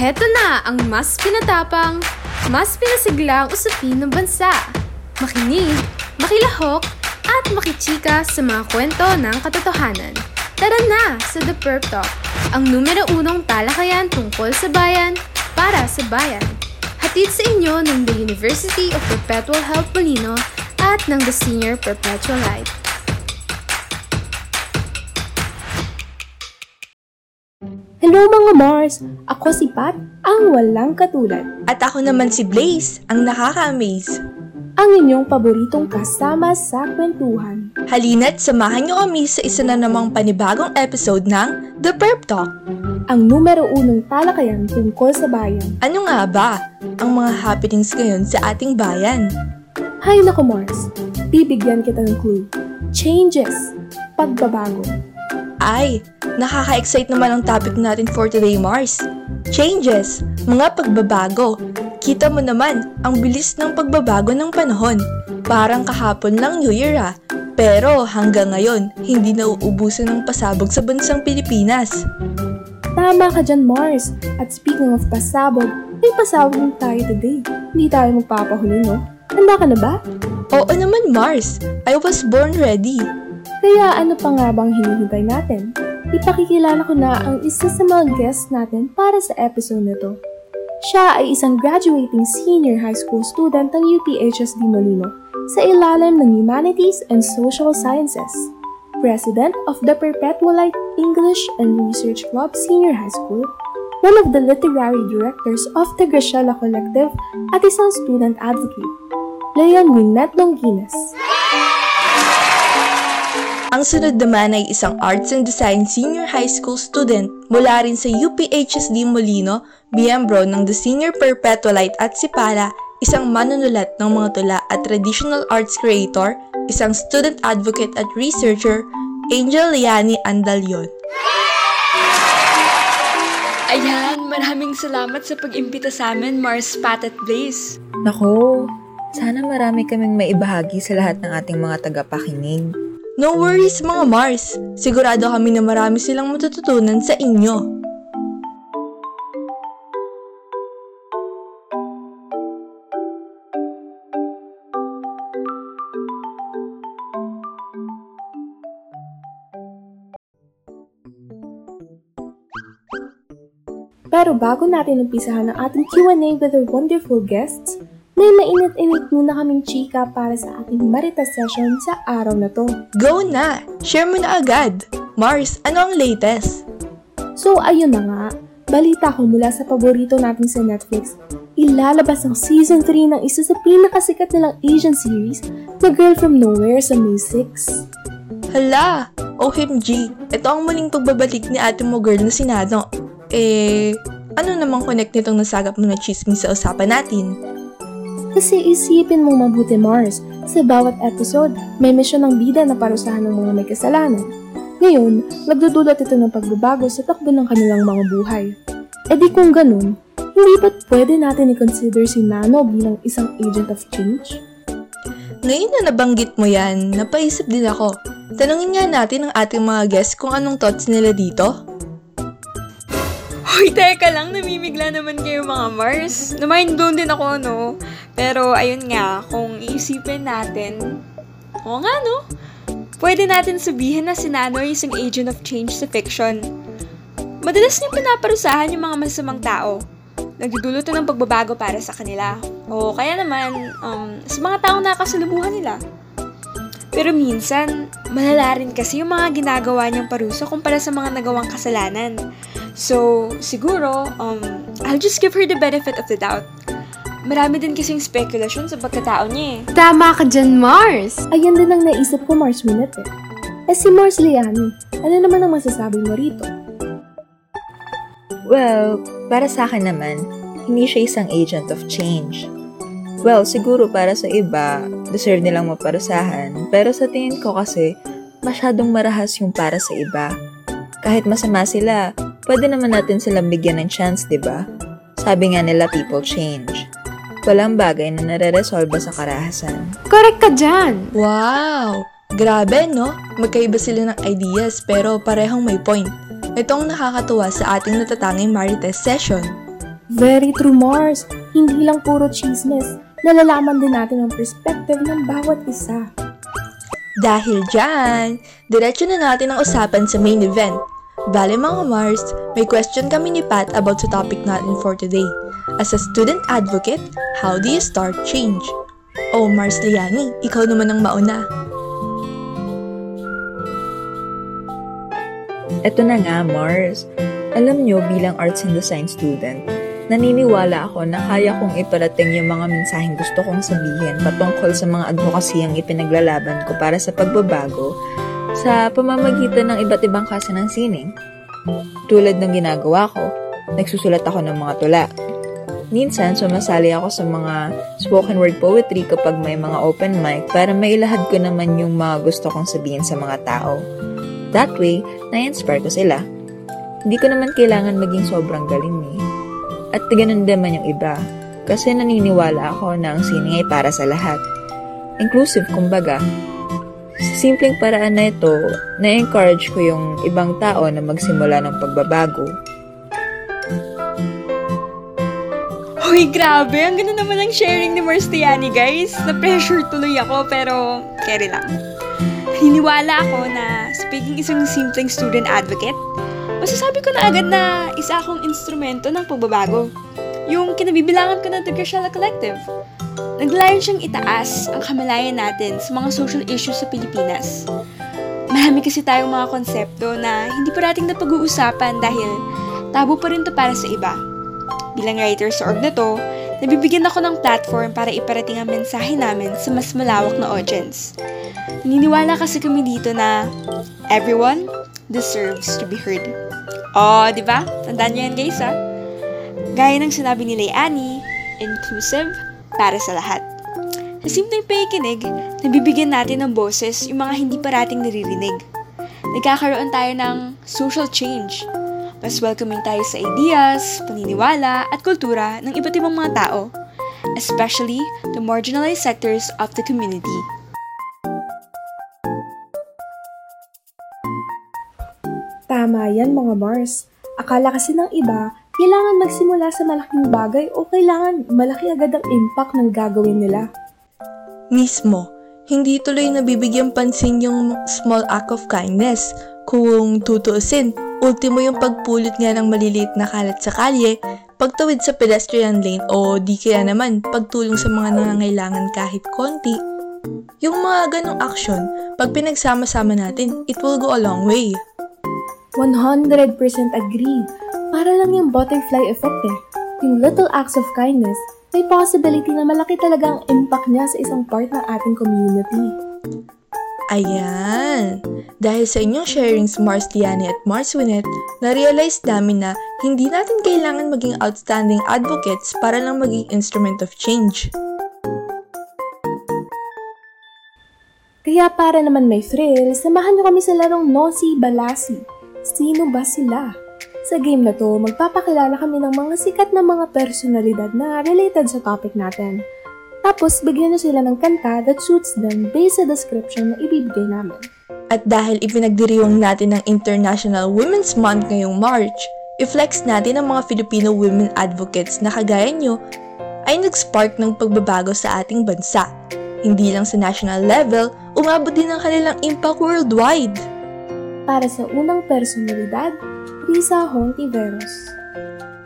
Heto na ang mas pinatapang, mas pinasiglang usapin ng bansa. Makinig, makilahok, at makichika sa mga kwento ng katotohanan. Tara na sa The Perp Talk, ang numero unong talakayan tungkol sa bayan para sa bayan. Hatid sa inyo ng The University of Perpetual Health Molino at ng The Senior Perpetual Light. Hello mga Mars! Ako si Pat, ang walang katulad. At ako naman si Blaze, ang nakaka-amaze. Ang inyong paboritong kasama sa kwentuhan. Halina't samahan niyo kami sa isa na namang panibagong episode ng The Perp Talk. Ang numero unong talakayan tungkol sa bayan. Ano nga ba ang mga happenings ngayon sa ating bayan? Hay nako Mars, bibigyan kita ng clue. Changes. Pagbabago. Ay, nakaka-excite naman ang topic natin for today, Mars. Changes, mga pagbabago. Kita mo naman, ang bilis ng pagbabago ng panahon. Parang kahapon lang New Year ah. Pero hanggang ngayon, hindi nauubusan ng pasabog sa bansang Pilipinas. Tama ka dyan Mars. At speaking of pasabog, may pasabog tayo today. Hindi tayo magpapahuli no? Handa ka na ba? Oo naman, Mars. I was born ready. Kaya ano pa nga bang hinihintay natin? Ipakikilala ko na ang isa sa mga guests natin para sa episode na to. Siya ay isang graduating senior high school student ng UPHSD Molino sa ilalim ng Humanities and Social Sciences. President of the Perpetualite English and Research Club Senior High School, one of the literary directors of the Graciela Collective at isang student advocate, Leon Winnet Longinas. Ang sunod naman ay isang Arts and Design Senior High School student mula rin sa UPHSD Molino, miyembro ng The Senior Perpetualite at Sipala, isang manunulat ng mga tula at traditional arts creator, isang student advocate at researcher, Angel Liani Andalion. Ayan, maraming salamat sa pag-imbita sa amin, Mars, Pat at Blaze. Nako, sana marami kaming maibahagi sa lahat ng ating mga tagapakinig. No worries mga Mars, sigurado kami na marami silang matututunan sa inyo. Pero bago natin umpisahan ang ating Q&A with our wonderful guests, may mainit-init muna kaming chika para sa ating Marita session sa araw na to. Go na! Share mo na agad! Mars, ano ang latest? So ayun na nga, balita ko mula sa paborito natin sa Netflix, ilalabas ang season 3 ng isa sa pinakasikat nilang Asian series, The Girl From Nowhere sa May 6. Hala! OMG! Ito ang muling pagbabalik ni ate mo girl na si Nano. Eh, ano namang connect nitong nasagap mo na chismis sa usapan natin? Kasi isipin mong mabuti Mars, sa bawat episode, may misyon ng bida na parusahan ng mga may kasalanan. Ngayon, nagdudulot ito ng pagbabago sa takbo ng kanilang mga buhay. E di kung ganun, hindi ba't pwede natin i-consider si Nano bilang isang agent of change? Ngayon na nabanggit mo yan, napaisip din ako. Tanungin nga natin ang ating mga guests kung anong thoughts nila dito. Hoy, teka lang, namimigla naman kayo mga Mars. Namind blown din ako, no? Pero ayun nga, kung iisipin natin, oo nga, no? Pwede natin sabihin na si Nano isang agent of change sa fiction. Madalas niya pinaparusahan yung mga masamang tao. Nagdudulot na ng pagbabago para sa kanila. O kaya naman, um, sa mga taong nakasalubungan nila. Pero minsan, malala rin kasi yung mga ginagawa niyang parusa kumpara sa mga nagawang kasalanan. So, siguro, um, I'll just give her the benefit of the doubt. Marami din kasing spekulasyon sa pagkatao niya eh. Tama ka dyan, Mars! Ayan din ang naisip ko Mars Minute eh. Eh si Mars Liani, ano naman ang masasabi mo rito? Well, para sa akin naman, hindi siya isang agent of change. Well, siguro para sa iba, deserve nilang maparusahan. Pero sa tingin ko kasi, masyadong marahas yung para sa iba. Kahit masama sila, pwede naman natin silang bigyan ng chance, di ba? Sabi nga nila, people change. Walang bagay na nare-resolve sa karahasan. Correct ka dyan! Wow! Grabe, no? Magkaiba sila ng ideas pero parehong may point. Ito ang nakakatuwa sa ating natatanging Marites session. Very true, Mars. Hindi lang puro chismis. Nalalaman din natin ang perspective ng bawat isa. Dahil dyan, diretso na natin ang usapan sa main event. Bale mga Mars, may question kami ni Pat about sa topic natin for today. As a student advocate, how do you start change? Oh Mars Liani, ikaw naman ang mauna. Eto na nga, Mars. Alam nyo, bilang arts and design student, naniniwala ako na kaya kong iparating yung mga mensaheng gusto kong sabihin patungkol sa mga advokasiyang ipinaglalaban ko para sa pagbabago sa pamamagitan ng iba't ibang klase ng sining. Tulad ng ginagawa ko, nagsusulat ako ng mga tula. Minsan, sumasali ako sa mga spoken word poetry kapag may mga open mic para mailahad ko naman yung mga gusto kong sabihin sa mga tao. That way, na-inspire ko sila. Hindi ko naman kailangan maging sobrang galing eh. At ganun naman yung iba. Kasi naniniwala ako na ang sining ay para sa lahat. Inclusive, kumbaga. Sa simpleng paraan na ito, na-encourage ko yung ibang tao na magsimula ng pagbabago. Hoy, grabe! Ang ganda naman ng sharing ni Marstiani, guys. Na-pressure tuloy ako, pero carry lang. Naniniwala ako na speaking isang simpleng student advocate, masasabi ko na agad na isa akong instrumento ng pagbabago. Yung kinabibilangan ko ng The Grishela Collective. Naglayon siyang itaas ang kamalayan natin sa mga social issues sa Pilipinas. Marami kasi tayong mga konsepto na hindi parating na pag-uusapan dahil tabo pa rin to para sa iba. Bilang writer sa org na to, nabibigyan ako ng platform para iparating ang mensahe namin sa mas malawak na audience. Naniniwala kasi kami dito na everyone deserves to be heard. Oh, di ba? Tandaan niyo yan guys ha. Gaya ng sinabi ni Annie, inclusive para sa lahat. Sa simpleng pakikinig, nabibigyan natin ng boses yung mga hindi parating naririnig. Nagkakaroon tayo ng social change. Mas welcoming tayo sa ideas, paniniwala, at kultura ng iba't ibang mga tao, especially the marginalized sectors of the community. Tama yan mga Mars. Akala kasi ng iba, kailangan magsimula sa malaking bagay o kailangan malaki agad ang impact ng gagawin nila. Mismo, hindi tuloy nabibigyan pansin yung small act of kindness. Kung tutuusin, ultimo yung pagpulot nga ng maliliit na kalat sa kalye, pagtawid sa pedestrian lane o di kaya naman pagtulong sa mga nangangailangan kahit konti. Yung mga ganong action, pag pinagsama-sama natin, it will go a long way. 100% agree. Para lang yung butterfly effect eh. Yung little acts of kindness, may possibility na malaki talaga ang impact niya sa isang part ng ating community. Ayan! Dahil sa inyong sharings Mars Liani at Mars Winnet, na-realize namin na hindi natin kailangan maging outstanding advocates para lang maging instrument of change. Kaya para naman may thrill, samahan niyo kami sa larong Nosi Balasi. Sino ba sila? Sa game na to, magpapakilala kami ng mga sikat na mga personalidad na related sa topic natin. Tapos, bigyan nyo sila ng kanta that suits them based sa description na ibibigay namin. At dahil ipinagdiriwang natin ang International Women's Month ngayong March, i-flex natin ang mga Filipino women advocates na kagaya nyo ay nag-spark ng pagbabago sa ating bansa. Hindi lang sa national level, umabot din ang kanilang impact worldwide. Para sa unang personalidad, Risa Hontiveros.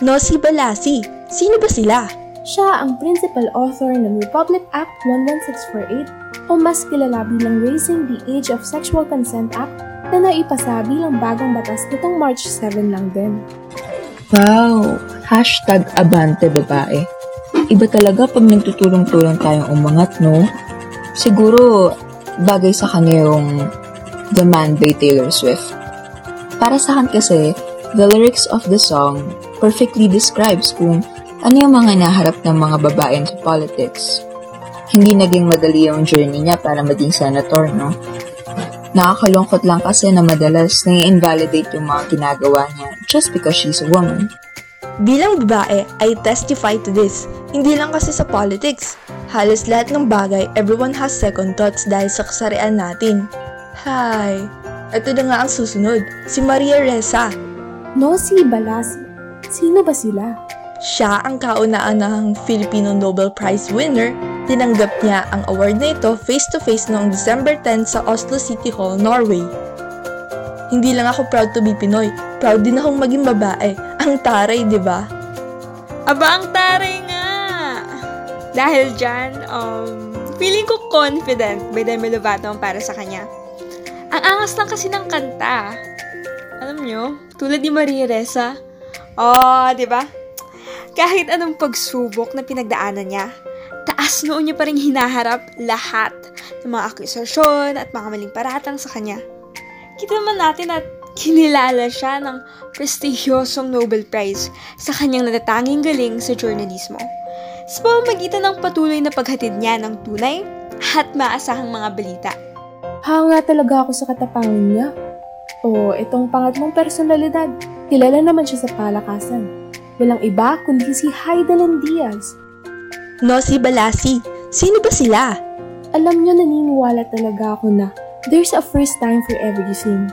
Nosy Balasi, sino ba sila? Siya ang principal author ng Republic Act 11648 o mas kilala bilang Raising the Age of Sexual Consent Act na naipasa bilang bagong batas nitong March 7 lang din. Wow! Hashtag abante babae. Iba talaga pag nagtutulong-tulong tayong umangat, no? Siguro, bagay sa kanya yung The Man by Taylor Swift. Para sa akin kasi, the lyrics of the song perfectly describes kung ano yung mga naharap ng mga babae sa politics. Hindi naging madali yung journey niya para maging senator, no? Nakakalungkot lang kasi na madalas nai-invalidate yung mga ginagawa niya just because she's a woman. Bilang babae, I testify to this. Hindi lang kasi sa politics. Halos lahat ng bagay, everyone has second thoughts dahil sa kasarian natin. Hi! Ito na nga ang susunod, si Maria Reza. Nosi Balasi. Sino ba sila? Siya ang kauna-unahang Filipino Nobel Prize winner. Tinanggap niya ang award na ito face-to-face noong December 10 sa Oslo City Hall, Norway. Hindi lang ako proud to be Pinoy, proud din akong maging babae. Ang taray, di ba? Aba, ang taray nga! Dahil dyan, um, feeling ko confident by Demi Lovato para sa kanya. Ang angas lang kasi ng kanta. Alam nyo, tulad ni Maria Reza. Oh, di ba? Kahit anong pagsubok na pinagdaanan niya, taas noon niya pa rin hinaharap lahat ng mga akusasyon at mga maling paratang sa kanya. Kita naman natin at kinilala siya ng prestigyosong Nobel Prize sa kanyang natatanging galing sa journalismo. Sa pamamagitan ng patuloy na paghatid niya ng tunay at maasahang mga balita. Hanga talaga ako sa katapangan niya. O, itong pangatlong personalidad. Kilala naman siya sa palakasan. Walang iba kundi si Heidelin Diaz. Nosy Balasi. Sino ba sila? Alam niyo, naniniwala talaga ako na there's a first time for everything.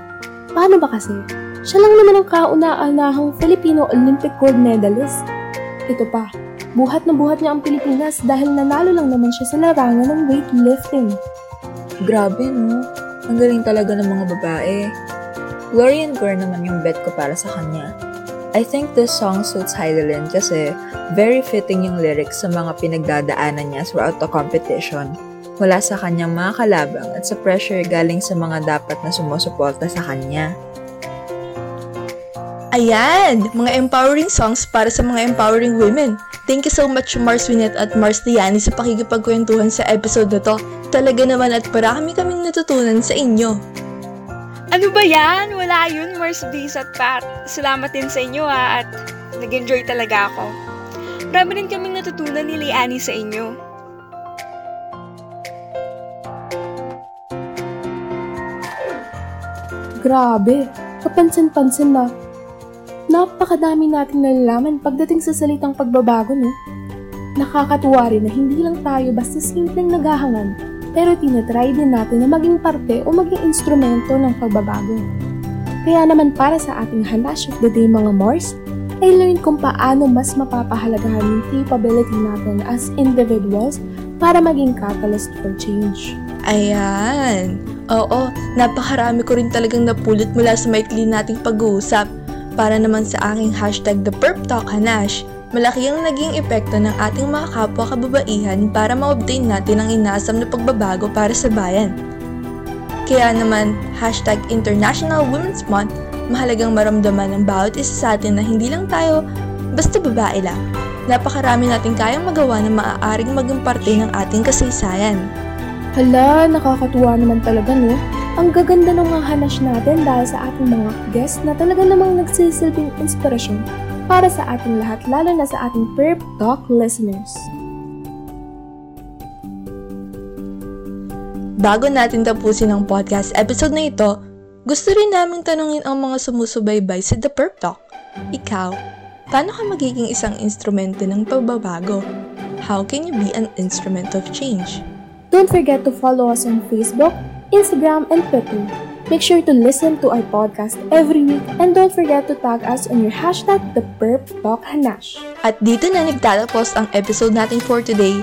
Paano ba kasi? Siya lang naman ang kauna-unahang Filipino Olympic gold medalist. Ito pa, buhat na buhat niya ang Pilipinas dahil nanalo lang naman siya sa larangan ng weightlifting. Grabe, no? Ang galing talaga ng mga babae. Glory and Gore naman yung bet ko para sa kanya. I think this song suits Heidelin kasi very fitting yung lyrics sa mga pinagdadaanan niya throughout the competition. Mula sa kanyang mga kalabang at sa pressure galing sa mga dapat na sumusuporta sa kanya. Ayan! Mga empowering songs para sa mga empowering women. Thank you so much Mars Winet at Mars Liani sa pakikipagkwentuhan sa episode na to. Talaga naman at marami kaming natutunan sa inyo. Ano ba yan? Wala yun, Mars Blaze at Pat. Salamat din sa inyo ha, at nag-enjoy talaga ako. Marami rin kaming natutunan ni Leanne sa inyo. Grabe, kapansin-pansin na. Napakadami nating nalalaman pagdating sa salitang pagbabago, no? Nakakatuwa rin na hindi lang tayo basta simpleng naghahangan, pero tinatry din natin na maging parte o maging instrumento ng pagbabago. Kaya naman para sa ating Hanash of the Day mga Mars, I learned kung paano mas mapapahalagahan yung capability natin as individuals para maging catalyst for change. Ayan. Oo, napakarami ko rin talagang napulot mula sa maikli nating pag-uusap. Para naman sa aking hashtag ThePerpTalkHanash, malaki ang naging epekto ng ating mga kapwa kababaihan para ma-obtain natin ang inasam na pagbabago para sa bayan. Kaya naman, hashtag International Women's Month, mahalagang maramdaman ng bawat isa sa atin na hindi lang tayo basta babae lang. Napakarami natin kayang magawa na maaaring maging parte ng ating kasaysayan. Hala, nakakatuwa naman talaga no? Ang gaganda ng mga hanash natin dahil sa ating mga guests na talaga namang nagsisilbing inspirasyon para sa ating lahat lalo na sa ating Perp Talk listeners. Bago natin tapusin ang podcast episode na ito, gusto rin naming tanungin ang mga sumusubaybay sa The Perp Talk. Ikaw, paano ka magiging isang instrumento ng pagbabago? How can you be an instrument of change? Don't forget to follow us on Facebook, Instagram, and Twitter. Make sure to listen to our podcast every week and don't forget to tag us on your hashtag ThePerpTalkHanash. At dito na nagtatapos ang episode natin for today.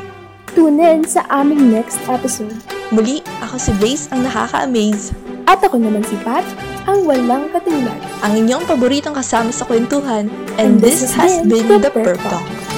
Tune in sa aming next episode. Muli, ako si Blaze ang nakaka-amaze. At ako naman si Pat, ang walang katulad. Ang inyong paboritong kasama sa kwentuhan. And, this, has been, The Perp Talk.